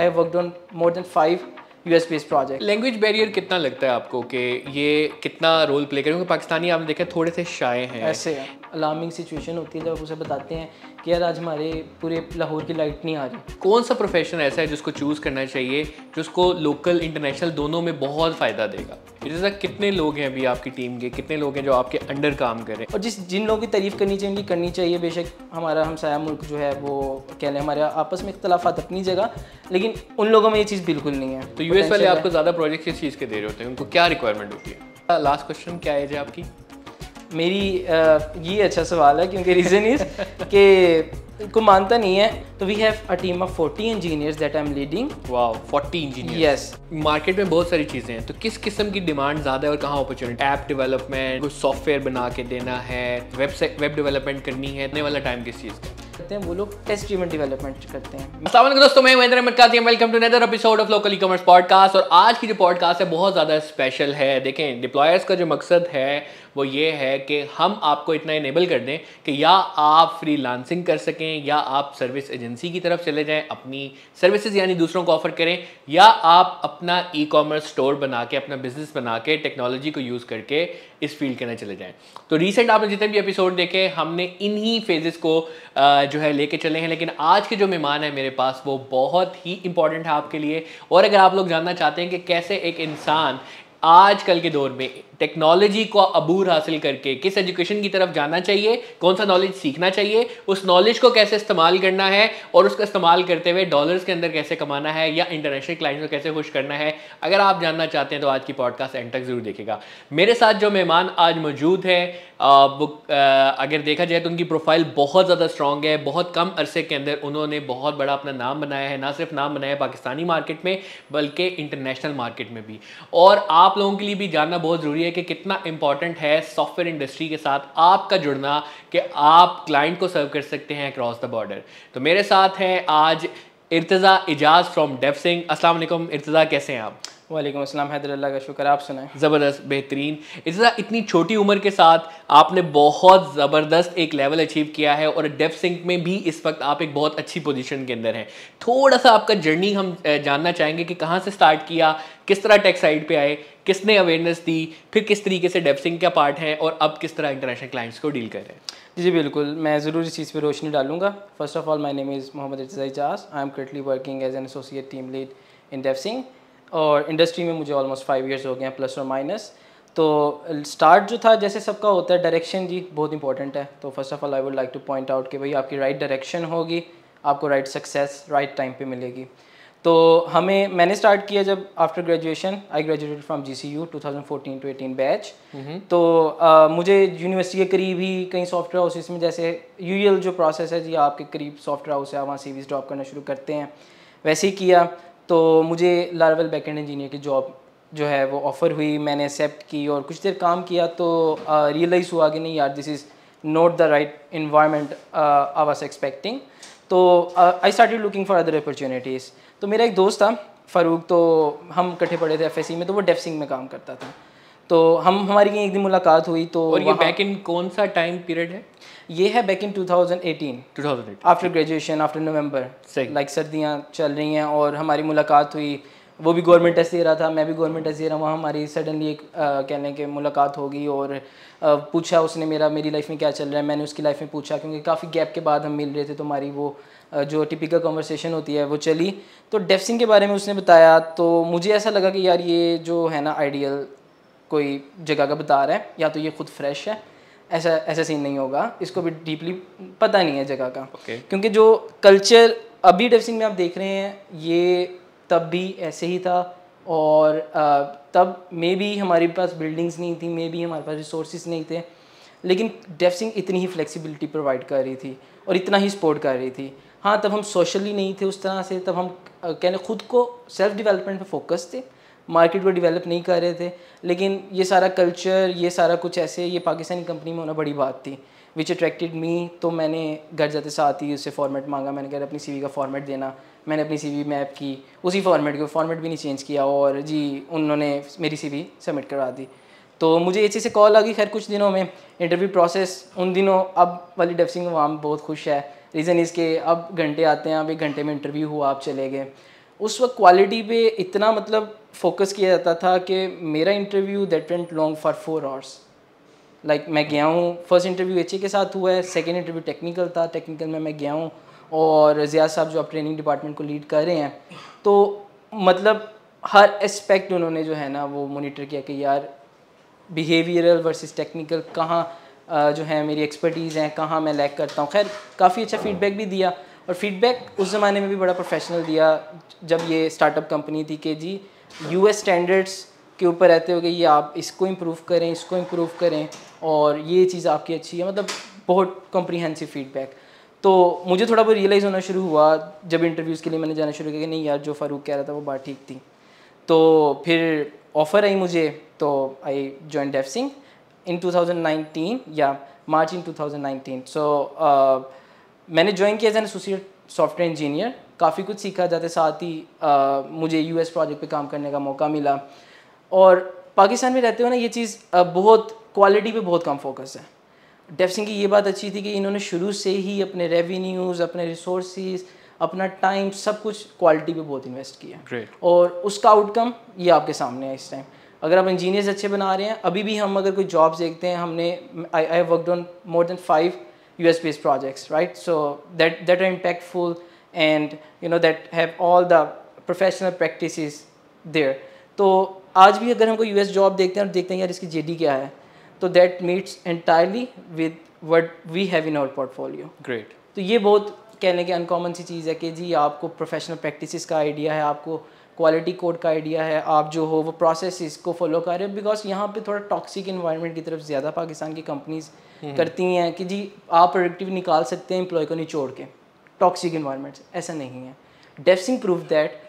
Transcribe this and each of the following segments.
I have worked on more than five US based project language barrier कितना लगता है आपको कि ये कितना रोल प्ले करें क्योंकि पाकिस्तानी आपने देखा थोड़े से शाये हैं। ऐसे अलार्मिंग सिचुएशन होती है जब आप उसे बताते हैं कि यार आज हमारे पूरे लाहौर की लाइट नहीं आ रही। कौन सा प्रोफेशन ऐसा है जिसको चूज़ करना चाहिए जिसको लोकल इंटरनेशनल दोनों में बहुत फ़ायदा देगा? जैसा कितने लोग हैं अभी आपकी टीम के कितने लोग हैं जो आपके अंडर काम करें? और जिस जिन लोगों की तारीफ़ करनी चाहिए उनकी करनी चाहिए बेशक हमारा हमसाया मुल्क जो है वो कह लें हमारे आपस में इख्तलाफात अपनी जगह लेकिन उन लोगों में ये चीज़ बिल्कुल नहीं है। तो यूएस वाले आपको ज़्यादा प्रोजेक्ट किस चीज़ के दे रहे होते हैं? उनको क्या रिक्वायरमेंट होती है? लास्ट क्वेश्चन क्या है आपकी? मेरी ये अच्छा सवाल है क्योंकि रीज़न इज़ कि को मानता नहीं है तो we have a team of 40 engineers that I am leading wow 40 engineers yes market में बहुत सारी चीज़ें हैं तो किस किस्म की डिमांड ज़्यादा है और कहाँ अपॉर्चुनिटी ऐप डेवलपमेंट कुछ सॉफ्टवेयर बना के देना है वेबसाइट वेब डेवलपमेंट करनी है इतने वाला टाइम किस चीज़ का? करते हैं वो लोग टेस्ट ड्रिवन डेवलपमेंट करते हैं। अस्सलाम दोस्तों मैं Mahendra Ahmed Qazi welcome to another episode of local e commerce podcast और आज की जो पॉडकास्ट है बहुत ज़्यादा स्पेशल है। देखें डिप्लॉयर्स का जो मकसद है वो ये है कि हम आपको इतना इनेबल कर दें कि या आप फ्री लांसिंग कर सकें, या आप सर्विस एजेंसी की तरफ़ चले जाएँ, अपनी सर्विसेज़ यानी दूसरों को ऑफ़र करें, या आप अपना ई कॉमर्स स्टोर बना के, अपना बिज़नेस बना के टेक्नोलॉजी को यूज़ करके इस फ़ील्ड के अंदर चले जाएँ। तो रिसेंट आपने जितने भी एपिसोड देखे, हमने इन्हीं फेजेस को जो है लेके चले हैं, लेकिन आज के जो मेहमान है मेरे पास, वो बहुत ही इंपॉर्टेंट है आपके लिए। और अगर आप लोग जानना चाहते हैं कि कैसे एक इंसान आजकल के दौर में टेक्नोलॉजी को अबूर हासिल करके किस एजुकेशन की तरफ़ जाना चाहिए, कौन सा नॉलेज सीखना चाहिए, उस नॉलेज को कैसे इस्तेमाल करना है और उसका इस्तेमाल करते हुए डॉलर्स के अंदर कैसे कमाना है या इंटरनेशनल क्लाइंट्स को कैसे खुश करना है, अगर आप जानना चाहते हैं तो आज की पॉडकास्ट एंड तक ज़रूर देखेगा मेरे साथ जो मेहमान आज मौजूद है वो अगर देखा जाए तो उनकी प्रोफ़ाइल बहुत ज़्यादा स्ट्रॉन्ग है, बहुत कम अरसे के अंदर उन्होंने बहुत बड़ा अपना नाम बनाया है, ना सिर्फ़ नाम बनाया है पाकिस्तानी मार्केट में, बल्कि इंटरनेशनल मार्केट में भी। और आप लोगों के लिए भी जानना बहुत ज़रूरी है है कि कितना इंपॉर्टेंट है सॉफ्टवेयर इंडस्ट्री के साथ आपका जुड़ना कि आप क्लाइंट को सर्व कर सकते हैं अक्रॉस द बॉर्डर तो मेरे साथ हैं आज इर्तज़ा इजाज़ फ्रॉम डेफ सिंह असलम इर्तज़ा, कैसे हैं आप? वालेकुम अस्सलाम हैदर का शुक्र आप सुनाएँ। ज़बरदस्त बेहतरीन। इतना इतनी छोटी उम्र के साथ आपने बहुत ज़बरदस्त एक लेवल अचीव किया है और डेफ सिंक में भी इस वक्त आप एक बहुत अच्छी पोजीशन के अंदर हैं। थोड़ा सा आपका जर्नी हम जानना चाहेंगे कि कहाँ से स्टार्ट किया किस तरह टेक साइड पे आए किसने अवेयरनेस दी फिर किस तरीके से डेफ सिंक का पार्ट है और अब किस तरह इंटरनेशनल क्लाइंट्स को डील कर रहे हैं। जी बिल्कुल। मैं ज़रूर इस चीज़ पर रोशनी डालूँगा। First of all my name is Mohammad Ijaz I am currently working as an associate team lead in Devsinc और इंडस्ट्री में मुझे ऑलमोस्ट फाइव ईयर्स हो गए हैं प्लस और माइनस तो स्टार्ट जो था जैसे सबका होता है डायरेक्शन जी बहुत इंपॉर्टेंट है. तो first of all I would like to point out कि भाई आपकी राइट right डायरेक्शन होगी आपको राइट सक्सेस राइट टाइम पे मिलेगी. तो हमें मैंने स्टार्ट किया जब after graduation I graduated from G C U two thousand fourteen to eighteen batch तो आ, मुझे यूनिवर्सिटी के करीब ही कई सॉफ्टवेयर हाउसेस में जैसे यू जो प्रोसेस है जी आपके करीब सॉफ्टवेयर हाउस है वहाँ सीवी ड्रॉप करना शुरू करते हैं. वैसे ही किया. तो मुझे लारवल बैकेंड इंजीनियर की जॉब जो है वो ऑफ़र हुई मैंने एक्सेप्ट की और कुछ देर काम किया तो रियलाइज़ हुआ कि नहीं यार this is not the right environment I was expecting तो I start looking for other opportunities तो मेरा एक दोस्त था फ़ारूक तो हम इकट्ठे पढ़े थे एफ़ में तो वो डेफसिंग में काम करता था। तो हम हमारी एक दिन मुलाकात हुई तो और ये बैक इन कौन सा टाइम पीरियड है? ये है back in 2018 2018 after graduation after November सही। लाइक सर्दियाँ चल रही हैं और हमारी मुलाकात हुई। वो भी गवर्नमेंट टेस्ट दे रहा था मैं भी गवर्नमेंट टेस्ट दे रहा हूँ। हमारी सडनली एक कहने के मुलाकात होगी और आ, पूछा उसने मेरा मेरी लाइफ में क्या चल रहा है। मैंने उसकी लाइफ में पूछा क्योंकि काफ़ी गैप के बाद हम मिल रहे थे तो हमारी वो जो टिपिकल कन्वर्सेशन होती है वो चली। तो डेफसिंग के बारे में उसने बताया तो मुझे ऐसा लगा कि यार ये जो है ना आइडियल कोई जगह का बता रहा है या तो ये खुद फ्रेश है ऐसा ऐसा सीन नहीं होगा। इसको भी डीपली पता नहीं है जगह का। Okay. क्योंकि जो कल्चर अभी डेवसिंग में आप देख रहे हैं ये तब भी ऐसे ही था और तब मे भी हमारे पास बिल्डिंग्स नहीं थी मे भी हमारे पास रिसोर्स नहीं थे लेकिन डेफसिंग इतनी ही फ्लेक्सिबिलिटी प्रोवाइड कर रही थी और इतना ही सपोर्ट कर रही थी। हाँ तब हम सोशली नहीं थे उस तरह से तब हम कहने खुद को सेल्फ डिवेलपमेंट पे फोकस थे। मार्केट को डेवलप नहीं कर रहे थे। लेकिन ये सारा कल्चर ये सारा कुछ ऐसे, ये पाकिस्तानी कंपनी में होना बड़ी बात थी विच अट्रैक्टेड मी तो मैंने घर जाते साथ ही उससे फॉर्मेट मांगा। मैंने कहा, अपनी सी का फॉर्मेट देना। मैंने अपनी सी मैप की। उसी फॉर्मेट को फॉर्मेट भी नहीं चेंज किया। और जी, उन्होंने मेरी सीवी सबमिट करवा दी। तो मुझे इसी से कॉल आ गई, खैर, कुछ दिनों में। इंटरव्यू प्रोसेस उन दिनों अब वाली डेफ सिंह वहाँ बहुत खुश है। रीज़न इसके अब घंटे आते हैं, अब एक घंटे में इंटरव्यू हुआ, आप चले गए। उस वक्त क्वालिटी पे इतना मतलब फोकस किया जाता था कि मेरा interview that went long for four hours like मैं गया हूँ फ़र्स्ट इंटरव्यू एच के साथ हुआ है सेकेंड इंटरव्यू टेक्निकल था टेक्निकल में मैं गया हूँ और ज़ियाद साहब जो आप ट्रेनिंग डिपार्टमेंट को लीड कर रहे हैं तो मतलब हर एस्पेक्ट उन्होंने जो है ना वो मोनिटर किया कि यार बिहेवियरल वर्सेस टेक्निकल कहाँ जो है मेरी एक्सपर्टीज़ हैं, कहाँ मैं लैक करता हूँ। खैर, काफ़ी अच्छा फीडबैक भी दिया। और फीडबैक उस ज़माने में भी बड़ा प्रोफेशनल दिया, जब ये स्टार्टअप कंपनी थी कि जी यूएस स्टैंडर्ड्स के ऊपर रहते हो कि ये आप इसको इम्प्रूव करें, इसको इम्प्रूव करें और ये चीज़ आपकी अच्छी है मतलब बहुत कॉम्प्रीहेंसिव फीडबैक तो मुझे थोड़ा बहुत रियलाइज़ होना शुरू हुआ, जब इंटरव्यूज़ के लिए मैंने जाना शुरू किया कि नहीं यार, जो फ़ारूक कह रहा था वो बात ठीक थी. तो फिर ऑफ़र आई मुझे तो I join def Singh in 2019 या मार्च इन 2019 सो मैंने ज्वाइन किया as an associate software engineer काफ़ी कुछ सीखा जाते साथ ही uh, मुझे यूएस प्रोजेक्ट पे काम करने का मौका मिला। और पाकिस्तान में रहते हुए ना ये चीज़ बहुत क्वालिटी पे बहुत कम फोकस है। डेफ सिंह की ये बात अच्छी थी कि इन्होंने शुरू से ही अपने रेवेन्यूज़ अपने रिसोर्स अपना टाइम सब कुछ क्वालिटी पे बहुत इन्वेस्ट किया। Great. और उसका आउटकम ये आपके सामने है इस टाइम अगर आप इंजीनियर्स अच्छे बना रहे हैं अभी भी हम अगर कोई जॉब्स देखते हैं हमने I I worked on more than five based projects right so that that are impactful and you know that have all the professional practice there तो आज भी अगर हम कोई यूएस जॉब देखते हैं और देखते हैं यार इसकी जेडी क्या है तो that meets entirely with what we have in our portfolio great तो ये बहुत कहने की अनकॉमन सी चीज़ है कि जी आपको प्रोफेशनल प्रैक्टिसेस का आइडिया है आपको क्वालिटी कोड का आइडिया है आप जो हो वो प्रोसेस को फॉलो कर रहे हो बिकॉज़ यहाँ पे थोड़ा टॉक्सिक इन्वायरमेंट की तरफ़ ज़्यादा पाकिस्तान की कंपनीज़ हम्म। करती हैं कि जी आप प्रोडक्टिव निकाल सकते हैं एम्प्लॉय को निचोड़ के टॉक्सिक इन्वायरमेंट ऐसा नहीं है। Devsinc prove that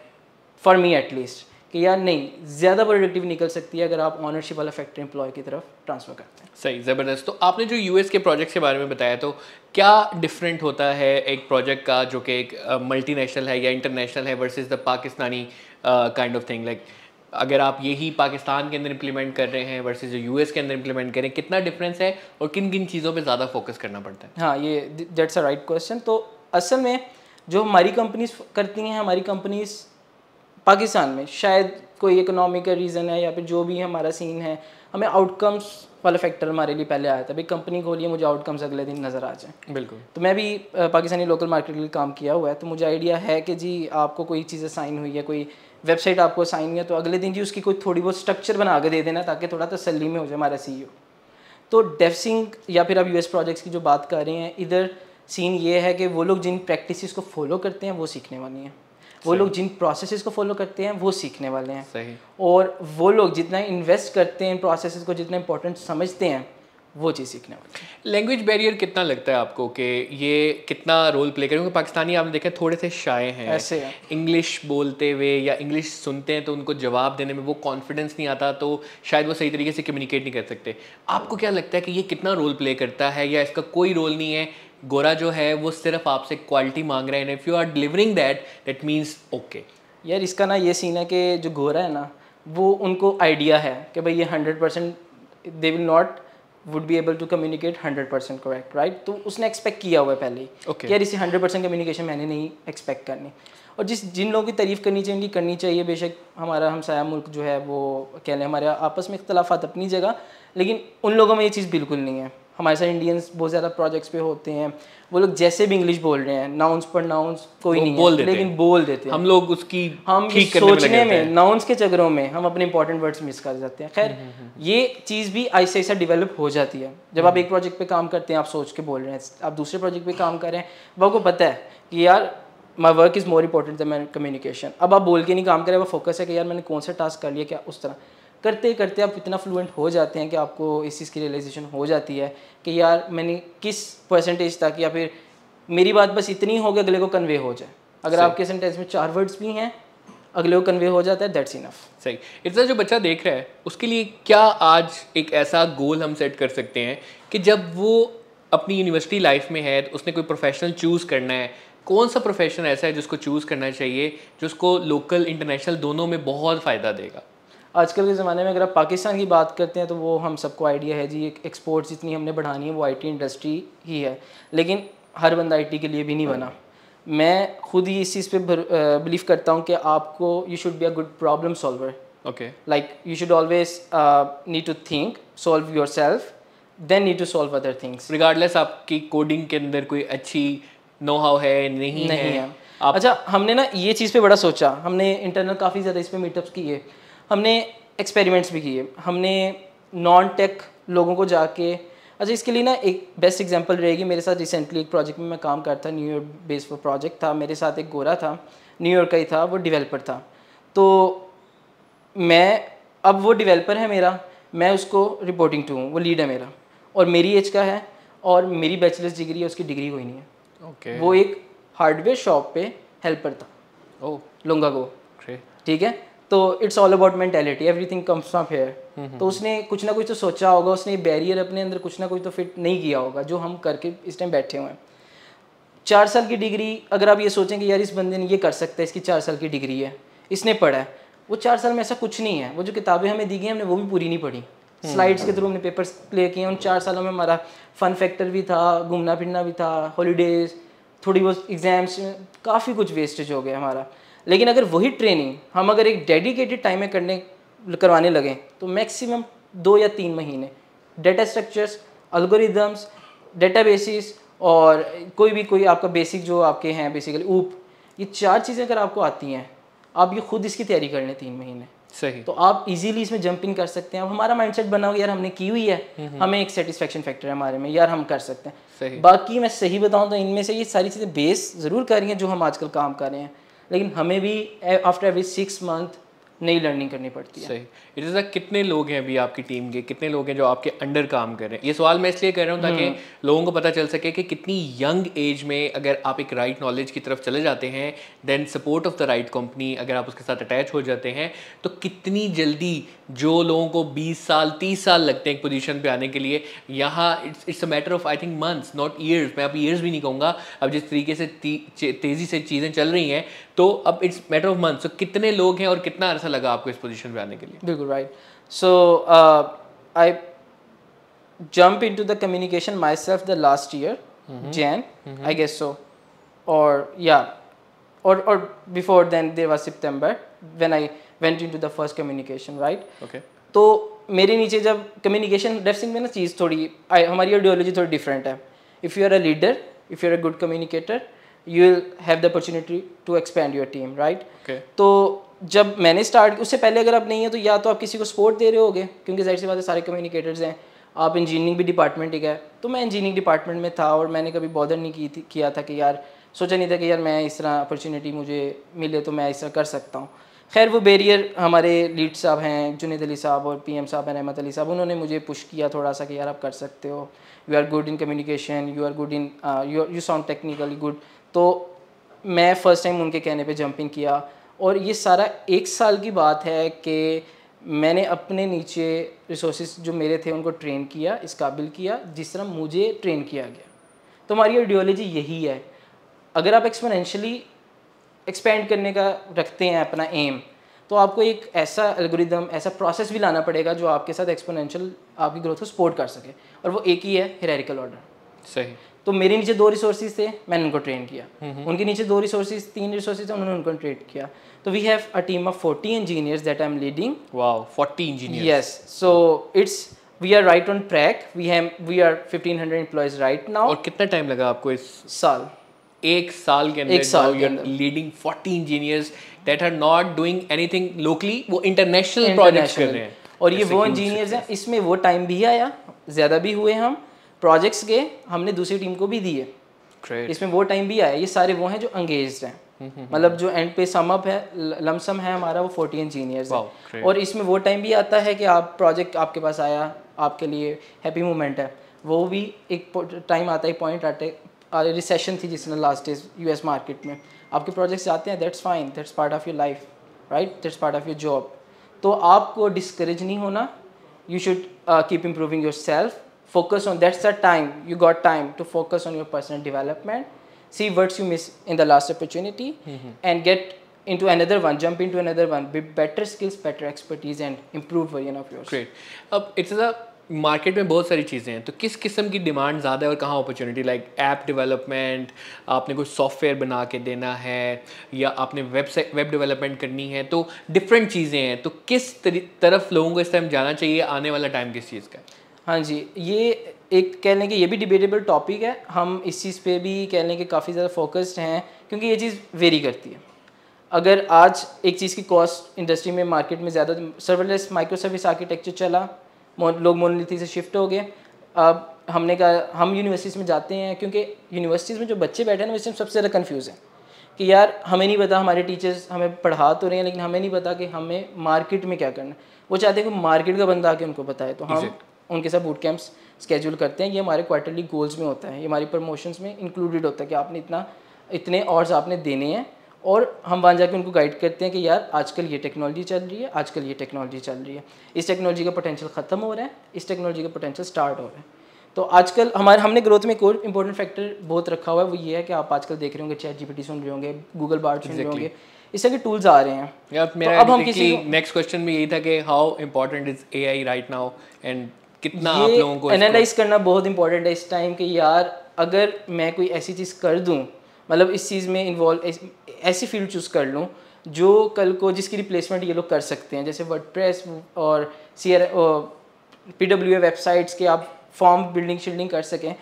for me at least कि यार नहीं ज़्यादा प्रोडक्टिव निकल सकती है अगर आप ऑनरशिप वाला फैक्ट्री एम्प्लॉय की तरफ़ ट्रांसफ़र करते हैं। सही ज़बरदस्त। तो आपने जो यूएस के प्रोजेक्ट के बारे में बताया तो क्या डिफरेंट होता है एक प्रोजेक्ट का जो कि एक मल्टीनेशनल है या इंटरनेशनल है versus the Pakistani kind of thing like अगर आप यही पाकिस्तान के अंदर इम्प्लीमेंट कर रहे हैं वर्सेस जो यूएस के अंदर इम्प्लीमेंट करें कितना डिफरेंस है और किन किन चीज़ों पे ज़्यादा फोकस करना पड़ता है? हाँ ये दैट्स अ राइट क्वेश्चन तो असल में जो हमारी कंपनीज़ करती हैं हमारी कंपनीज़ पाकिस्तान में शायद कोई इकोनॉमिकल रीज़न है या फिर जो भी हमारा सीन है हमें आउटकम्स वाला फैक्टर हमारे लिए पहले आया था भाई कंपनी खोलिए मुझे आउटकम्स अगले दिन नज़र आ जाए। बिल्कुल। तो मैं भी पाकिस्तानी लोकल मार्केट के लिए काम किया हुआ है तो मुझे आइडिया है कि जी आपको कोई चीज़ें साइन हुई है कोई वेबसाइट आपको साइन है तो अगले दिन जी उसकी कोई थोड़ी बहुत स्ट्रक्चर बना के दे देना ताकि थोड़ा तसली में हो जाए हमारा सी तो डेफसिंग या फिर आप यूएस प्रोजेक्ट्स की जो बात कर रहे हैं इधर सीन ये है कि वो लोग जिन प्रैक्टिस को फॉलो करते हैं वो सीखने वाली हैं। वो लोग जिन प्रोसेसेस को फॉलो करते हैं वो सीखने वाले हैं। सही। और वो लोग जितना इन्वेस्ट करते हैं इन प्रोसेसेस को जितना इंपॉर्टेंट समझते हैं वो चीज़ सीखने वाले लैंग्वेज बैरियर कितना लगता है आपको कि ये कितना रोल प्ले करें क्योंकि पाकिस्तानी आपने देखा थोड़े से शाये हैं। ऐसे है। इंग्लिश बोलते हुए या इंग्लिश सुनते हैं तो उनको जवाब देने में वो कॉन्फिडेंस नहीं आता तो शायद वो सही तरीके से कम्युनिकेट नहीं कर सकते। आपको क्या लगता है कि ये कितना रोल प्ले करता है या इसका कोई रोल नहीं है? गोरा जो है वो सिर्फ़ आपसे क्वालिटी मांग रहे हैं if you are delivering that that means okay यार इसका ना ये सीन है कि जो गोरा है ना वो उनको आइडिया है कि भाई ये hundred percent they will not would be able to communicate hundred percent correct right तो उसने एक्सपेक्ट किया हुआ है पहले ही okay. यार इसे हंड्रेड परसेंट कम्युनिकेशन मैंने नहीं एक्सपेक्ट करनी। और जिस जिन लोगों की तारीफ़ करनी चाहिए उनकी करनी चाहिए बेशक हमारा हमसाया मुल्क जो है वो कह लें हमारे आपस में इख्तलाफात अपनी जगह लेकिन उन लोगों में ये चीज़ बिल्कुल नहीं है। हमारे साथ इंडियंस बहुत ज़्यादा प्रोजेक्ट्स पे होते हैं। वो लोग जैसे भी इंग्लिश बोल रहे हैं नाउंस पर नाउंस कोई नहीं बोल है लेकिन बोल देते हैं। हम लोग उसकी हम ठीक सोचने में नाउंस के चक्रों में हम अपने इंपॉर्टेंट वर्ड्स मिस कर जाते हैं। खैर हम्म, हम्म, हम्म। ये चीज़ भी ऐसे ऐसा डेवलप हो जाती है। जब आप एक प्रोजेक्ट पे काम करते हैं आप सोच के बोल रहे हैं आप दूसरे प्रोजेक्ट पे काम कर रहे हैं वो आपको पता है कि यार my work is more important than communication अब आप बोल के नहीं काम करें वो फोकस है कि यार मैंने कौन सा टास्क कर लिया क्या उस तरह। करते करते आप इतना फ्लुएंट हो जाते हैं कि आपको इस चीज़ की रियलाइजेशन हो जाती है कि यार मैंने किस परसेंटेज तक या फिर मेरी बात बस इतनी हो कि अगले को कन्वे हो जाए। अगर आपके सेंटेंस में चार वर्ड्स भी हैं अगले को कन्वे हो जाता है दैट्स इनफ सही। इतना जो बच्चा देख रहा है उसके लिए क्या आज एक ऐसा गोल हम सेट कर सकते हैं कि जब वो अपनी यूनिवर्सिटी लाइफ में है तो उसने कोई प्रोफेशनल चूज़ करना है कौन सा प्रोफेशन ऐसा है जिसको चूज़ करना चाहिए जो उसको लोकल इंटरनेशनल दोनों में बहुत फ़ायदा देगा? आजकल के ज़माने में अगर आप पाकिस्तान की बात करते हैं तो वो हम सबको आइडिया है जी एक्सपोर्ट्स जितनी हमने बढ़ानी है वो आईटी इंडस्ट्री ही है। लेकिन हर बंदा आईटी के लिए भी नहीं बना। मैं खुद ही इस चीज़ पे बिलीव करता हूँ कि आपको you should be a good problem solver okay like you should always uh, need to think solve yourself then need to solve other things regardless आपकी कोडिंग के अंदर कोई अच्छी नो हाउ है नहीं, नहीं है है। अच्छा हमने ना ये चीज़ पे बड़ा सोचा। हमने इंटरनल काफ़ी ज़्यादा इस पे मीटअप्स किए। हमने एक्सपेरिमेंट्स भी किए। हमने नॉन टेक लोगों को जाके अच्छा इसके लिए ना एक बेस्ट एग्जांपल रहेगी। मेरे साथ रिसेंटली एक प्रोजेक्ट में मैं काम करता न्यूयॉर्क बेस्ड पर प्रोजेक्ट था। मेरे साथ एक गोरा था न्यूयॉर्क का ही था वो डिवेलपर था। तो मैं अब वो डेवलपर है मेरा मैं उसको रिपोर्टिंग टू हूँ वो लीड है मेरा। और मेरी एज का है और मेरी बैचलर्स डिग्री है उसकी डिग्री कोई नहीं है। ओके वो एक हार्डवेयर शॉप पे हेल्पर था। ओ लुंगा को। ठीक है? तो it's all about mentality everything comes from here तो उसने कुछ ना कुछ तो सोचा होगा उसने बैरियर अपने अंदर कुछ ना कुछ तो फिट नहीं किया होगा जो हम करके इस टाइम बैठे हुए हैं। चार साल की डिग्री अगर आप ये सोचें कि यार इस बंदे ने ये कर सकता है इसकी चार साल की डिग्री है इसने पढ़ा है वो चार साल में ऐसा कुछ नहीं है। वो जो किताबें हमें दी गई हमने वो भी पूरी नहीं पढ़ी। स्लाइड्स के थ्रू हमने पेपर्स प्ले किए उन चार सालों में हमारा फन फैक्टर भी था घूमना फिरना भी था हॉलीडेज थोड़ी बहुत एग्ज़ाम्स काफ़ी कुछ वेस्टेज हो गया हमारा। लेकिन अगर वही ट्रेनिंग हम अगर एक डेडिकेटेड टाइम में करने करवाने लगे तो मैक्सिमम दो या तीन महीने। Data structures algorithms databases और कोई भी कोई आपका बेसिक जो आपके हैं बेसिकली ऊप ये चार चीज़ें अगर आपको आती हैं आप ये खुद इसकी तैयारी कर लें तीन महीने। सही। तो आप इजीली इसमें जंपिंग कर सकते हैं। अब हमारा माइंडसेट बना हो यार हमने की हुई है। हमें एक सेटिस्फेक्शन फैक्टर है हमारे में यार हम कर सकते हैं। सही। बाकी मैं सही बताऊँ तो इनमें से ये सारी चीज़ें बेस ज़रूर कर रही हैं जो हम आजकल काम कर रहे हैं। लेकिन हमें भी आफ्टर एवरी सिक्स मंथ नई लर्निंग करनी पड़ती है। सही। इट इज़ कितने लोग हैं अभी आपकी टीम के कितने लोग हैं जो आपके अंडर काम कर रहे हैं? ये सवाल मैं इसलिए कर रहा हूँ ताकि लोगों को पता चल सके कि कितनी यंग एज में अगर आप एक राइट right नॉलेज की तरफ़ चले जाते हैं then support of the right company अगर आप उसके साथ अटैच हो जाते हैं तो कितनी जल्दी जो लोगों को 20 साल 30 साल लगते हैं एक पोजीशन पे आने के लिए यहाँ it's it's a matter of I think months not years मैं अब ईयर्स भी नहीं कहूँगा। अब जिस तरीके से तेज़ी से चीज़ें चल रही हैं तो अब it's matter of month so कितने लोग हैं और कितना अरसा लगा आपको इस पोजिशन पे आने के लिए? बिल्कुल right so I jump into the communication myself the last year Jan I guess so और या और और before then there was September when I went into the first communication right okay तो मेरे नीचे जब कम्युनिकेशन डेफ सिंह में ना चीज़ थोड़ी हमारी आइडियोलॉजी थोड़ी डिफरेंट है. If you are a leader if you are a good communicator you will have the opportunity to expand your team right तो जब मैंने स्टार्ट उससे पहले अगर आप नहीं है तो या तो आप किसी को सपोर्ट दे रहे होगे क्योंकि ज़ाहिर सी बात है सारे कम्युनिकेटर्स हैं। आप इंजीनियरिंग भी डिपार्टमेंट ही। गए तो मैं इंजीनियरिंग डिपार्टमेंट में था और मैंने कभी बॉदर नहीं की थी किया था कि यार सोचा नहीं था कि यार मैं इस तरह अपॉर्चुनिटी मुझे मिले तो मैं इस तरह कर सकता हूँ। खैर वो बैरियर हमारे लीड साहब हैं जुनेद अली साहब और पीएम साहब हैं रहमत अली साहब उन्होंने मुझे पुश किया थोड़ा सा कि यार आप कर सकते हो। You are good in communication you are good in you you sound technically good तो मैं फ़र्स्ट टाइम उनके कहने पे जंपिंग किया और ये सारा एक साल की बात है कि मैंने अपने नीचे रिसोर्सेज जो मेरे थे उनको ट्रेन किया, इस काबिल किया, जिस तरह मुझे ट्रेन किया गया। तो हमारी आइडियोलॉजी यही है। अगर आप एक्सपोनेंशियली एक्सपेंड करने का रखते हैं अपना एम तो आपको एक ऐसा एल्गोरिदम ऐसा प्रोसेस भी लाना पड़ेगा जो आपके साथ एक्सपोनेंशियल आपकी ग्रोथ को सपोर्ट कर सके। और वो एक ही है हिरारिकल ऑर्डर सही। तो मेरे नीचे दो रिसोर्सेज थे मैंने उनको ट्रेन किया। उनके नीचे दो रिसोर्सेज तीन रिसोर्सेज थे उन्होंने उनको ट्रेन किया। तो we have a team of forty engineers that I am leading wow 40 engineer yes so it's we are right on track. We have we are 1500 employees right now और कितना time लगा आपको इस साल। एक साल के अंदर एक साल के अंदर। Leading 40 engineers that are not doing anything locally वो इंटरनेशनल प्रोजेक्ट्स कर रहे हैं। और ये वो इंजीनियर्स हैं इसमें वो टाइम भी आया ज़्यादा भी हुए हम। प्रोजेक्ट्स के हमने दूसरी टीम को भी दिए। इसमें वो टाइम भी आया। ये सारे वो हैं जो अंगेज हैं। मतलब जो एंड पे सम अप है लमसम है हमारा वो फोर्टी इंजीनियर्स Wow, है और इसमें वो टाइम भी आता है कि आप प्रोजेक्ट आपके पास आया आपके लिए हैप्पी मोमेंट है। वो भी एक टाइम आता है पॉइंट आते रिसेशन थी जिसने लास्ट डेज़ यूएस मार्केट में। आपके प्रोजेक्ट्स जाते हैं that's fine that's part of your life right that's part of your job तो आपको डिस्करेज नहीं होना। You should keep improving your yourself focus on that's the time you got time to focus on your personal development see what you miss in the last opportunity mm -hmm. and get into another one jump into another one with better skills better expertise and improved version of yours great अब it's a market में बहुत सारी चीज़ें हैं तो किस किस्म की डिमांड ज़्यादा है और कहाँ अपॉर्चुनिटी लाइक ऐप डेवलपमेंट आपने कुछ सॉफ्टवेयर बना के देना है या आपने वेबसाइट वेब डेवलपमेंट करनी है तो डिफरेंट चीज़ें हैं तो किस तरफ़ लोगों को इस टाइम जाना चाहिए आने वाला टाइम किस चीज़ का है जी, ये एक कह लें कि ये भी डिबेटेबल टॉपिक है। हम इस चीज़ पे भी कह लें कि काफ़ी ज़्यादा फोकस्ड हैं, क्योंकि ये चीज़ वेरी करती है। अगर आज एक चीज़ की कॉस्ट इंडस्ट्री में मार्केट में ज़्यादा सर्वलेस माइक्रो सर्विस आर्किटेक्चर चला लोग मोनोलिथी से शिफ्ट हो गए। अब हमने कहा, हम यूनिवर्सिटीज़ में जाते हैं, क्योंकि यूनिवर्सिटीज़ में जो बच्चे बैठे हैं ना उसमें सबसे ज़्यादा कन्फ्यूज़ है। कि यार, हमें नहीं पता, हमारे टीचर्स हमें पढ़ा तो रहे हैं, लेकिन हमें नहीं पता कि हमें मार्केट में क्या करना है। वो चाहते हैं कि मार्केट का बंदा आके उनको बताए तो हम उनके साथ बूट कैंप्स स्केड्यूल करते हैं। ये हमारे क्वार्टरली गोल्स में होता है। ये हमारी प्रमोशंस में इंक्लूडेड होता है कि आपने इतना इतने और आपने देने हैं और हम वहाँ जाके उनको गाइड करते हैं कि यार आजकल ये टेक्नोलॉजी चल रही है आजकल ये टेक्नोलॉजी चल रही है। इस टेक्नोलॉजी का पोटेंशियल ख़त्म हो रहा है इस टेक्नोलॉजी का पोटेंशियल स्टार्ट हो रहा है। तो आजकल हमारे हमने ग्रोथ में एक और इंपॉर्टेंट फैक्टर बहुत रखा हुआ है वो ये है कि आप आजकल देख रहे होंगे चैट जीपीटी सुन रहे होंगे गूगल बार्ड सुन रहे होंगे। इस तरह के टूल्स आ रहे हैं। तो मेरा अब हम किसी नेक्स्ट क्वेश्चन भी यही था कि how important is AI right now and कितना आप लोगों को एनालाइज करना बहुत इंपॉर्टेंट है इस टाइम कि यार अगर मैं कोई ऐसी चीज़ कर दूँ मतलब इस चीज़ में इन्वॉल्व ऐसी फ़ील्ड चूज़ कर लूँ जो कल को जिसकी रिप्लेसमेंट ये लोग कर सकते हैं जैसे वर्ड और C R P W websites के आप फॉर्म बिल्डिंग शिल्डिंग कर सकें।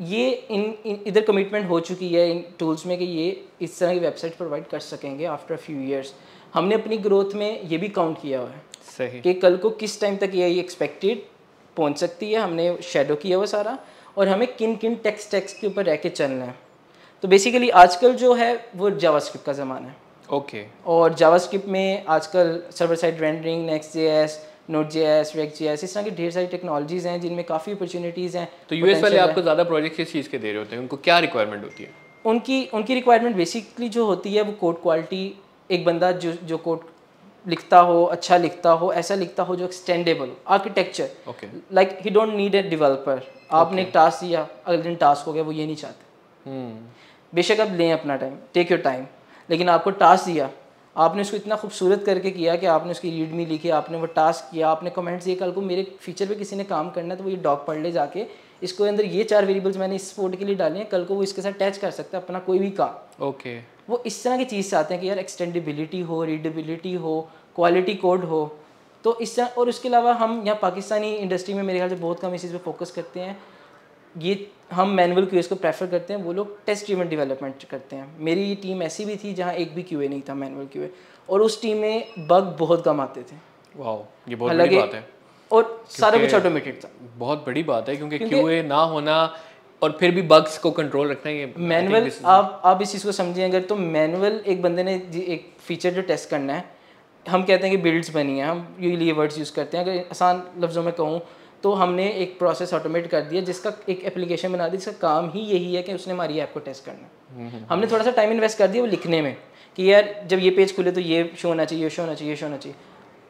ये इन, इधर कमिटमेंट हो चुकी है इन टूल्स में कि ये इस तरह की वेबसाइट प्रोवाइड कर सकेंगे आफ्टर फ्यू ईयर्स हमने अपनी ग्रोथ में ये भी काउंट किया हुआ है सही। कि कल को किस टाइम तक ये एक्सपेक्टेड पहुँच सकती है हमने शेडो किया हुआ सारा और हमें किन किन टेक्स्ट टेक्स्ट के ऊपर रह के चलना है। तो बेसिकली आजकल जो है वो जावास्क्रिप्ट का ज़माना है। Okay okay. और जावास्क्रिप्ट में आजकल server side rendering next J S node J S wake J S इस तरह की ढेर सारी टेक्नोलॉजीज़ हैं जिनमें काफ़ी अपॉर्चुनिटीज़ हैं तो यूएस वाले आपको ज़्यादा प्रोजेक्ट किस चीज़ के दे रहे होते हैं? उनको क्या रिक्वायरमेंट होती है? उनकी उनकी रिक्वायरमेंट बेसिकली जो होती है वो कोड क्वालिटी एक बंदा जो जो कोड लिखता हो अच्छा लिखता हो ऐसा लिखता हो जो एक्सटेंडेबल हो architecture like he don't need a developer आपने एक टास्क दिया अगले दिन टास्क हो गया वो ये नहीं चाहते। Hmm. बेशक आप लें अपना टाइम टेक योर टाइम लेकिन आपको टास्क दिया आपने उसको इतना खूबसूरत करके किया कि आपने उसकी रीडमी लिखी आपने वो टास्क किया आपने कमेंट्स दिए कल को मेरे फीचर पे किसी ने काम करना है तो वो ये डॉग पढ़ ले जाके इसको अंदर ये चार वेरिएबल्स मैंने इस फोर्ड के लिए डाले हैं कल को वो इसके साथ अटैच कर सकता है अपना कोई भी काम। Okay okay. वो इस तरह की चीज़ चाहते हैं कि यार एक्सटेंडेबिलिटी हो रीडेबिलिटी हो क्वालिटी कोड हो तो इस और उसके अलावा हम यहाँ पाकिस्तानी इंडस्ट्री में मेरे ख्याल से बहुत कम इस चीज़ पर फोकस करते हैं। ये हम मैनुअल क्यूएस को प्रेफर करते हैं वो लोग टेस्ट ड्रिवन डेवलपमेंट करते हैं। मेरी टीम ऐसी भी थी जहाँ एक भी क्यूए नहीं था मैनुअल क्यूए और उस टीम में बग बहुत कम आते थे। वाह ये बहुत बड़ी बात है। और सारा कुछ ऑटोमेटेड था। बहुत बड़ी बात है क्योंकि क्यूए ना होना और फिर भी बग्स को कंट्रोल रखना ये मैनुअल आप आप इस चीज़ को समझिए अगर तो मैनुअल एक बंदे ने एक फीचर जो टेस्ट करना है हम कहते हैं कि बिल्ड्स बनी हैं हम ये वर्ड्स यूज़ करते हैं। अगर आसान लफ्ज़ों में कहूँ तो हमने एक प्रोसेस ऑटोमेट कर दिया जिसका एक एप्लीकेशन बना दी जिसका काम ही यही है कि उसने हमारी ऐप को टेस्ट करना हम्म, हम्म, हमने थोड़ा सा टाइम इन्वेस्ट कर दिया वो लिखने में कि यार जब ये पेज खुले तो ये शो होना चाहिए ये शो होना चाहिए ये शो होना चाहिए।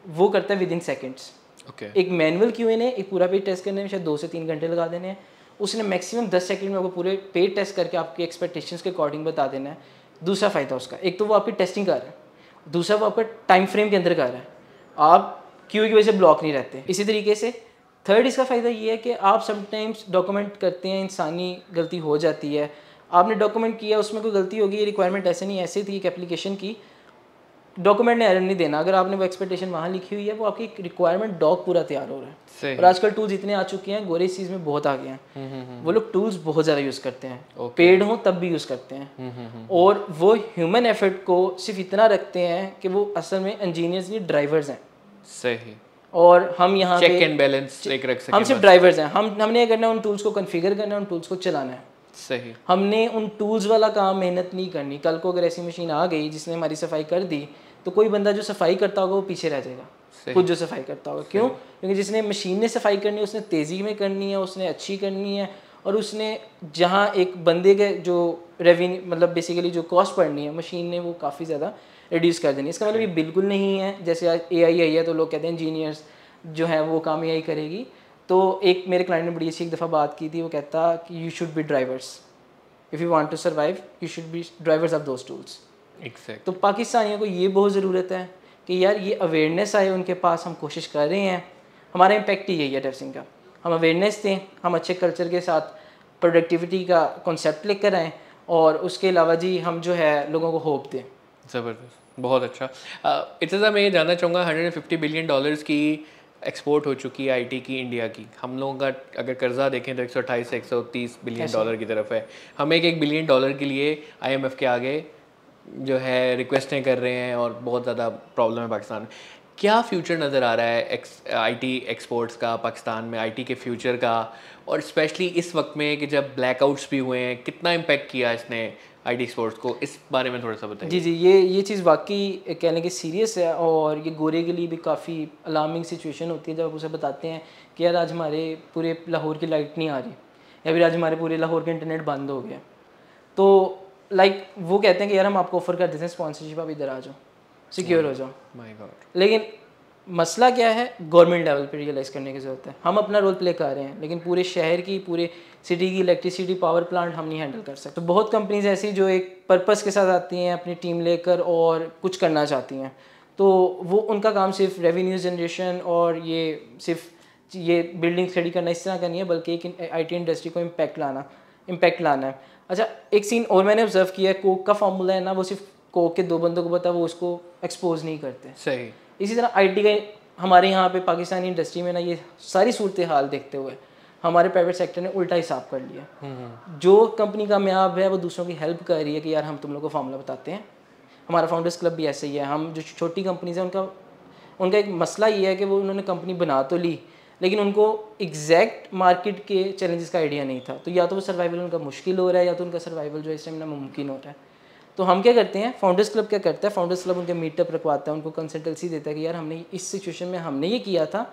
वो करता है विद इन सेकेंड्स एक मैनुअल क्यों ने एक पूरा पेज टेस्ट करने में शायद दो से तीन घंटे लगा देने हैं। उसने मैक्सिमम दस सेकंड में आपको पूरे पेज टेस्ट करके आपके एक्सपेक्टेशंस के अकॉर्डिंग बता देना है। दूसरा फ़ायदा उसका एक तो वो आपकी टेस्टिंग कर रहा है। दूसरा वो आपका टाइम फ्रेम के अंदर कर रहा है। आप क्यू की वजह से ब्लॉक नहीं रहते। इसी तरीके से थर्ड इसका फ़ायदा ये है कि आप समटाइम्स डॉक्यूमेंट करते हैं, इंसानी गलती हो जाती है। आपने डॉक्यूमेंट किया, उसमें कोई गलती होगी, ये रिक्वायरमेंट ऐसे नहीं, ऐसे थी एक एप्लीकेशन की डॉक्यूमेंट ने एरर नहीं देना। अगर आपने वो एक्सपेक्टेशन वहाँ लिखी हुई है वो आपकी रिक्वायरमेंट डॉक पूरा तैयार हो रहा है। और आजकल टूल्स इतने आ चुके हैं गोरे चीज़ में बहुत आ गए हैं। हम्म, हम्म, हम्म। वो लोग टूल्स बहुत ज़्यादा यूज़ करते हैं। पेड हो तब भी यूज़ करते हैं। और वो ह्यूमन एफर्ट को सिर्फ़ इतना रखते हैं कि वो असल में इंजीनियर्स नहीं ड्राइवर्स हैं। सही। और हम यहाँ चेक एंड बैलेंस एक रख हम सिर्फ़ ड्राइवर्स हैं। हम हमने करना है उन टूल्स को कन्फिगर करना है उन टूल्स को चलाना है। सही। हमने उन टूल्स वाला काम मेहनत नहीं करनी। कल को अगर ऐसी मशीन आ गई जिसने हमारी सफ़ाई कर दी तो कोई बंदा जो सफ़ाई करता होगा वो पीछे रह जाएगा। खुद जो सफ़ाई करता होगा। क्यों? क्योंकि जिसने मशीन ने सफ़ाई करनी है उसने तेज़ी में करनी है उसने अच्छी करनी है और उसने जहाँ एक बंदे के जो रेवेन्यू मतलब बेसिकली जो कॉस्ट पड़नी है मशीन ने वो काफ़ी ज़्यादा रिड्यूस कर देनी इसका मतलब ये बिल्कुल नहीं है। जैसे आज ए आई आई है तो लोग कहते हैं इंजीनियर्स जो है वो काम ए करेगी। तो एक मेरे क्लाइंट ने बड़ी अच्छी एक दफ़ा बात की थी वो कहता कि you should be drivers if you want to survive you should be drivers of those tools. तो पाकिस्तानियों को ये बहुत ज़रूरत है कि यार ये अवेयरनेस आए उनके पास हम कोशिश कर रहे हैं। हमारा इम्पेक्ट ही यही है डेवसिंग का। हम अवेयरनेस दें हम अच्छे कल्चर के साथ प्रोडक्टिविटी का कॉन्सेप्ट लेकर आएँ और उसके अलावा जी हम जो है लोगों को होप दें। ज़बरदस्त। बहुत अच्छा। इतना मैं ये जानना चाहूँगा हंड्रेड फिफ्टी बिलियन डॉलर्स की एक्सपोर्ट हो चुकी है आईटी की इंडिया की। हम लोगों का अगर कर्जा देखें तो एक सौ अट्ठाईस एक सौ तीस बिलियन डॉलर की तरफ़ है। हम एक एक बिलियन डॉलर के लिए आईएमएफ के आगे जो है रिक्वेस्टें कर रहे हैं और बहुत ज़्यादा प्रॉब्लम है पाकिस्तान में। क्या फ्यूचर नज़र आ रहा है एक्स आईटी एक्सपोर्ट्स का, पाकिस्तान में आईटी के फ्यूचर का? और स्पेशली इस वक्त में कि जब ब्लैकआउट्स भी हुए हैं, कितना इम्पेक्ट किया इसने आईटी एक्सपोर्ट्स को? इस बारे में थोड़ा सा बताइए। जी जी, ये ये चीज़ वाकई कहने की सीरियस है और ये गोरे के लिए भी काफ़ी अलार्मिंग सिचुएशन होती है जब आप उसे बताते हैं कि यार आज हमारे पूरे लाहौर की लाइट नहीं आ रही या फिर आज हमारे पूरे लाहौर के इंटरनेट बंद हो गया। तो लाइक वो कहते हैं कि यार हम आपको ऑफ़र कर देते हैं स्पॉन्सरशिप आप इधर आ जाओ। सिक्योर हो जाओ। लेकिन मसला क्या है? गवर्नमेंट लेवल पे रियलाइज़ करने की ज़रूरत है। हम अपना रोल प्ले कर रहे हैं लेकिन पूरे शहर की पूरे सिटी की इलेक्ट्रिसिटी पावर प्लांट हम नहीं हैंडल कर सकते। तो बहुत कंपनीज़ ऐसी जो एक पर्पस के साथ आती हैं अपनी टीम लेकर और कुछ करना चाहती हैं। तो वो उनका काम सिर्फ़ रेवेन्यू जनरेशन और ये सिर्फ़ ये बिल्डिंग खड़ी करना इस तरह का नहीं है बल्कि एक आई टी इंडस्ट्री को इम्पैक्ट लाना इम्पैक्ट लाना है। अच्छा एक सीन और मैंने ऑब्ज़र्व किया है कोक का फॉर्मूला है ना वो सिर्फ़ कोक के दो बंदों को पता वो उसको एक्सपोज नहीं करते। सही। इसी तरह आईटी का हमारे यहाँ पे पाकिस्तानी इंडस्ट्री में ना ये सारी सूरत हाल देखते हुए हमारे प्राइवेट सेक्टर ने उल्टा हिसाब कर लिया। हम्म। जो कंपनी कामयाब है वो दूसरों की हेल्प कर रही है कि यार हम तुम लोग को फॉर्मूला बताते हैं। हमारा फाउंडर्स क्लब भी ऐसे ही है। हम जो छोटी कंपनीज़ हैं उनका उनका एक मसला ये है कि वो उन्होंने कंपनी बना तो ली लेकिन उनको एग्जैक्ट मार्केट के चैलेंजेस का आइडिया नहीं था। तो या तो वो सर्वाइवल उनका मुश्किल हो रहा है या तो उनका सर्वाइवल जो है इस टाइम नामुमकिन हो रहा है। तो हम क्या करते हैं? फाउंडर्स क्लब क्या करता है? फाउंडर्स क्लब उनके मीटअप रखवाता है, उनको कंसल्टेंसी देता है कि यार हमने इस सिचुएशन में हमने ये किया था।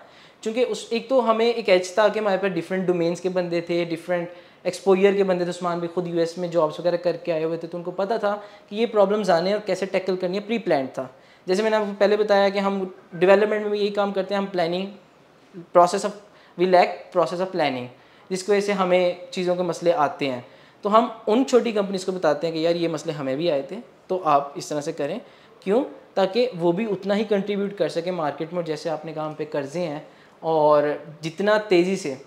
क्योंकि उस, एक तो हमें एक एच था कि हमारे पास डिफरेंट डोमेन्स के बंदे थे डिफरेंट एक्सपोयर के बंदे थे, उस्मान भी खुद यूएस में जॉब्स वगैरह करके आए हुए थे तो उनको पता था कि ये प्रॉब्लम्स आने और कैसे टैकल करनी है प्री प्लान था। जैसे मैंने आपको पहले बताया कि हम डेवलपमेंट में यही काम करते हैं, हम planning process of we lack process of planning जिसकी वजह से हमें चीज़ों के मसले आते हैं। तो हम उन छोटी कंपनीज़ को बताते हैं कि यार ये मसले हमें भी आए थे तो आप इस तरह से करें। क्यों? ताकि वो भी उतना ही कंट्रीब्यूट कर सके मार्केट में जैसे आपने कहा पे कर्जे हैं और जितना तेज़ी से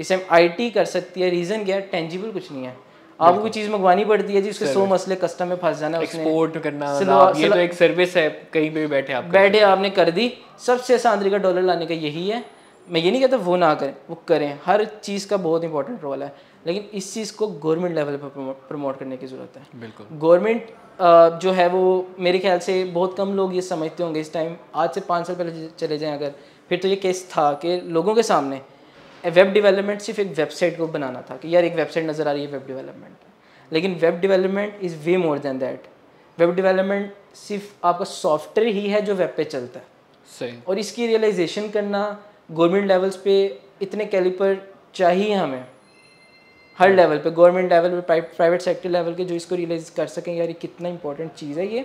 इसे आई कर सकती है रीज़न क्या है? टेंजिबल कुछ नहीं है। आपको कोई चीज़ मंगवानी पड़ती है जी उसके सौ मसले कस्टम में फंस जाना एक्सपोर्ट करना मतलब ये तो एक सर्विस है कहीं पे भी बैठे आप बैठे आपने कर दी। सबसे आसान तरीका डॉलर लाने का यही है। मैं ये नहीं कहता वो ना करें वो करें। हर चीज़ का बहुत इंपॉर्टेंट रोल है। लेकिन इस चीज़ को गवर्नमेंट लेवल पर प्रमोट करने की ज़रूरत है। बिल्कुल। गवर्नमेंट जो है वो मेरे ख्याल से बहुत कम लोग ये समझते होंगे इस टाइम आज से पाँच साल पहले चले जाएँ अगर फिर तो ये केस था कि लोगों के सामने वेब डेवलपमेंट सिर्फ़ एक वेबसाइट को बनाना था कि यार एक वेबसाइट नज़र आ रही है वेब डेवलपमेंट लेकिन web development is way more than that web development सिर्फ़ आपका सॉफ्टवेयर ही है जो वेब पे चलता है। सही। और इसकी रियलाइजेशन करना गवर्नमेंट लेवल्स पे इतने कैलिपर चाहिए हमें। हर लेवल पे गवर्नमेंट लेवल पे प्राइवेट सेक्टर लेवल के जो इसको रियलाइज़ कर सकें यार ये कितना इंपॉर्टेंट चीज़ है ये।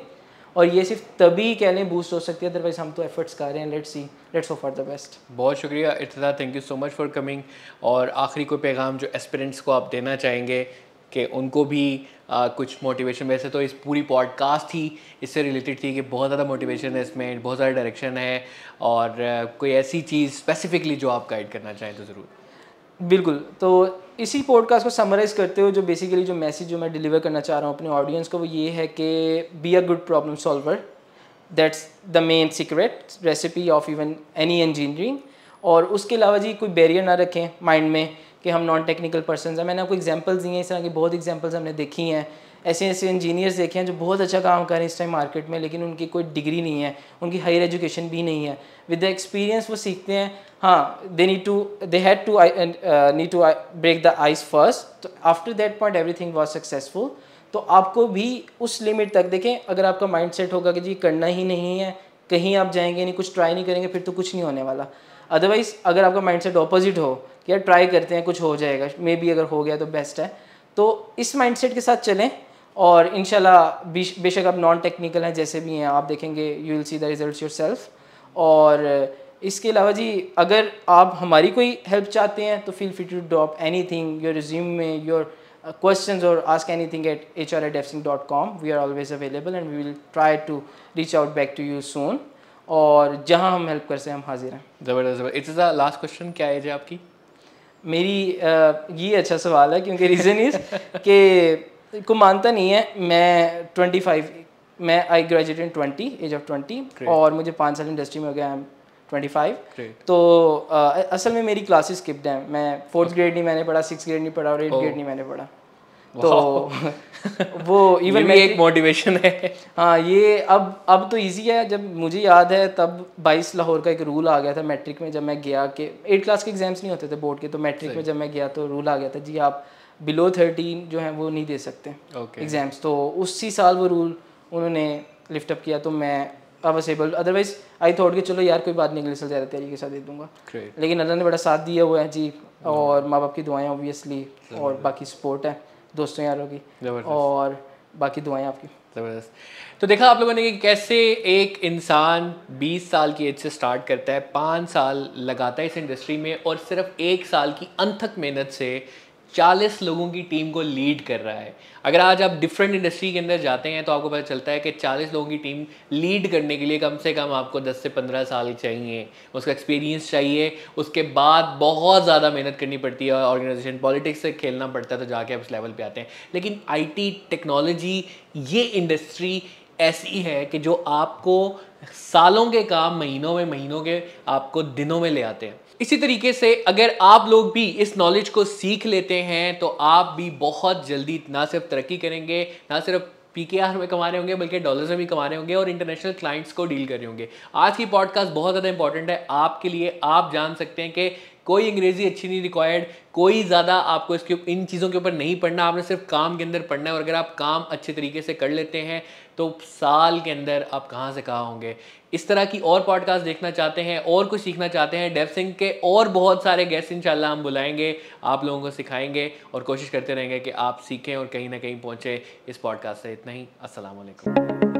और ये सिर्फ़ तभी कह लें बूस्ट हो सकती है अदरवाइज़ हम तो एफर्ट्स कर रहे हैं let's see let's hope for the best बहुत शुक्रिया इतना thank you so much for coming और आखिरी कोई पैगाम जो एस्पिरेंट्स को आप देना चाहेंगे कि उनको भी आ, कुछ मोटिवेशन वैसे तो इस पूरी पॉडकास्ट ही इससे रिलेटेड थी कि बहुत ज़्यादा मोटिवेशन है इसमें बहुत ज़्यादा डायरेक्शन है और आ, कोई ऐसी चीज़ स्पेसिफिकली जो आप गाइड करना चाहें तो ज़रूर। बिल्कुल तो इसी पॉडकास्ट को समराइज़ करते हुए जो बेसिकली जो मैसेज जो मैं डिलीवर करना चाह रहा हूँ अपने ऑडियंस को वो ये है कि be a good problem solver that's the main secret recipe of even any engineering और उसके अलावा जी कोई बैरियर ना रखें माइंड में। कि हम नॉन टेक्निकल पर्सन हैं। मैंने आपको एग्जाम्पल्स दिए हैं, इस तरह की बहुत एग्जांपल्स हमने देखी हैं। ऐसे ऐसे इंजीनियर्स देखे हैं जो बहुत अच्छा काम कर रहे हैं इस टाइम मार्केट में, लेकिन उनकी कोई डिग्री नहीं है, उनकी हायर एजुकेशन भी नहीं है। विद द एक्सपीरियंस वो सीखते हैं हाँ they need to they had to need to break the ice first तो after that point everything was successful तो आपको भी उस लिमिट तक देखें, अगर आपका माइंड सेट होगा कि जी करना ही नहीं है, कहीं आप जाएँगे नहीं, कुछ ट्राई नहीं करेंगे, फिर तो कुछ नहीं होने वाला। अदरवाइज़ अगर आपका माइंड सेट ऑपोजिट हो कि यार ट्राई करते हैं, कुछ हो जाएगा। मे बी अगर हो गया तो बेस्ट है। तो इस माइंड सेट के साथ चलें और इनशाला बेशक आप नॉन टेक्निकल हैं, जैसे भी हैं, आप देखेंगे you will see the result yourself और इसके अलावा जी, अगर आप हमारी कोई हेल्प चाहते हैं तो feel free to drop anything your resume में योर क्वेश्चन और ask any questions or ask anything at hr at defsing.com we are always available and we will try to reach out back to you soon और जहाँ हम help कर सकें, हम हाजिर हैं। ज़बरदस्त इट्स द लास्ट क्वेश्चन क्या एज है आपकी? मेरी आ, ये अच्छा सवाल है क्योंकि रीज़न इज़ के को मानता नहीं है मैं 25 मैं I graduate in 20 age of 20 और मुझे पाँच साल इंडस्ट्री में हो गया ट्वेंटी फाइव 25 तो आ, असल में मेरी क्लासेस स्किप्ड हैं मैं फोर्थ ग्रेड नहीं मैंने पढ़ा सिक्स ग्रेड नहीं पढ़ा और एट ग्रेड नहीं मैंने पढ़ा। तो वो ये इवन भी एक मोटिवेशन है। हाँ ये अब अब तो इजी है जब मुझे याद है तब 22 लाहौर का एक रूल आ गया था मैट्रिक में जब मैं गया कि एट क्लास के एग्ज़ाम्स नहीं होते थे बोर्ड के तो मैट्रिक में जब मैं गया तो रूल आ गया था जी आप बिलो थर्टीन जो है वो नहीं दे सकते एग्ज़ाम्स तो उसी साल वो रूल उन्होंने लिफ्ट अप किया तो मैं वॉज़ अदरवाइज़ आई थॉट कि चलो यार कोई बात नहीं अगले साल ज़्यादा तैयारी के साथ दे दूँगा। ग्रेट लेकिन अल्लाह ने बड़ा साथ दिया हुआ है जी और माँ बाप की दुआएँ ऑब्वियसली और बाकी सपोर्ट है। दोस्तों यारों की ज़बरदस्त। और बाकी दुआएँ आपकी। ज़बरदस्त। तो देखा आप लोगों ने कि कैसे एक इंसान 20 साल की एज से स्टार्ट करता है पाँच साल लगाता है इस इंडस्ट्री में और सिर्फ़ एक साल की अनथक मेहनत से 40 लोगों की टीम को लीड कर रहा है। अगर आज आप डिफरेंट इंडस्ट्री के अंदर जाते हैं तो आपको पता चलता है कि 40 लोगों की टीम लीड करने के लिए कम से कम आपको 10 से 15 साल चाहिए। उसका एक्सपीरियंस चाहिए। उसके बाद बहुत ज़्यादा मेहनत करनी पड़ती है ऑर्गेनाइजेशन पॉलिटिक्स से खेलना पड़ता है तो जाके आप उस लेवल पर आते हैं। लेकिन आईटी टेक्नोलॉजी ये इंडस्ट्री ऐसी है कि जो आपको सालों के काम, महीनों में महीनों के आपको दिनों में ले आते हैं। इसी तरीके से अगर आप लोग भी इस नॉलेज को सीख लेते हैं तो आप भी बहुत जल्दी ना सिर्फ़ तरक्की करेंगे, ना सिर्फ़ पी के आर में कमा रहे होंगे, बल्कि डॉलर्स में भी कमा रहे होंगे और इंटरनेशनल क्लाइंट्स को डील कर रहे होंगे। आज की पॉडकास्ट बहुत ज़्यादा इंपॉर्टेंट है। आपके लिए आप जान सकते हैं कि कोई अंग्रेज़ी अच्छी नहीं रिक्वायर्ड कोई ज़्यादा आपको इसके, इन चीज़ों के ऊपर नहीं पढ़ना, आपने सिर्फ़ काम के अंदर पढ़ना है और अगर आप काम अच्छे तरीके से कर लेते हैं तो साल के अंदर आप कहाँ से कहाँ होंगे? इस तरह की और पॉडकास्ट देखना चाहते हैं, और कुछ सीखना चाहते हैं डेव सिंह के और बहुत सारे गेस्ट इंशाल्लाह हम बुलाएँगे, आप लोगों को सिखाएँगे और कोशिश करते रहेंगे कि आप सीखें और कहीं ना कहीं पहुँचें इस पॉडकास्ट से। इतना ही अस्सलाम वालेकुम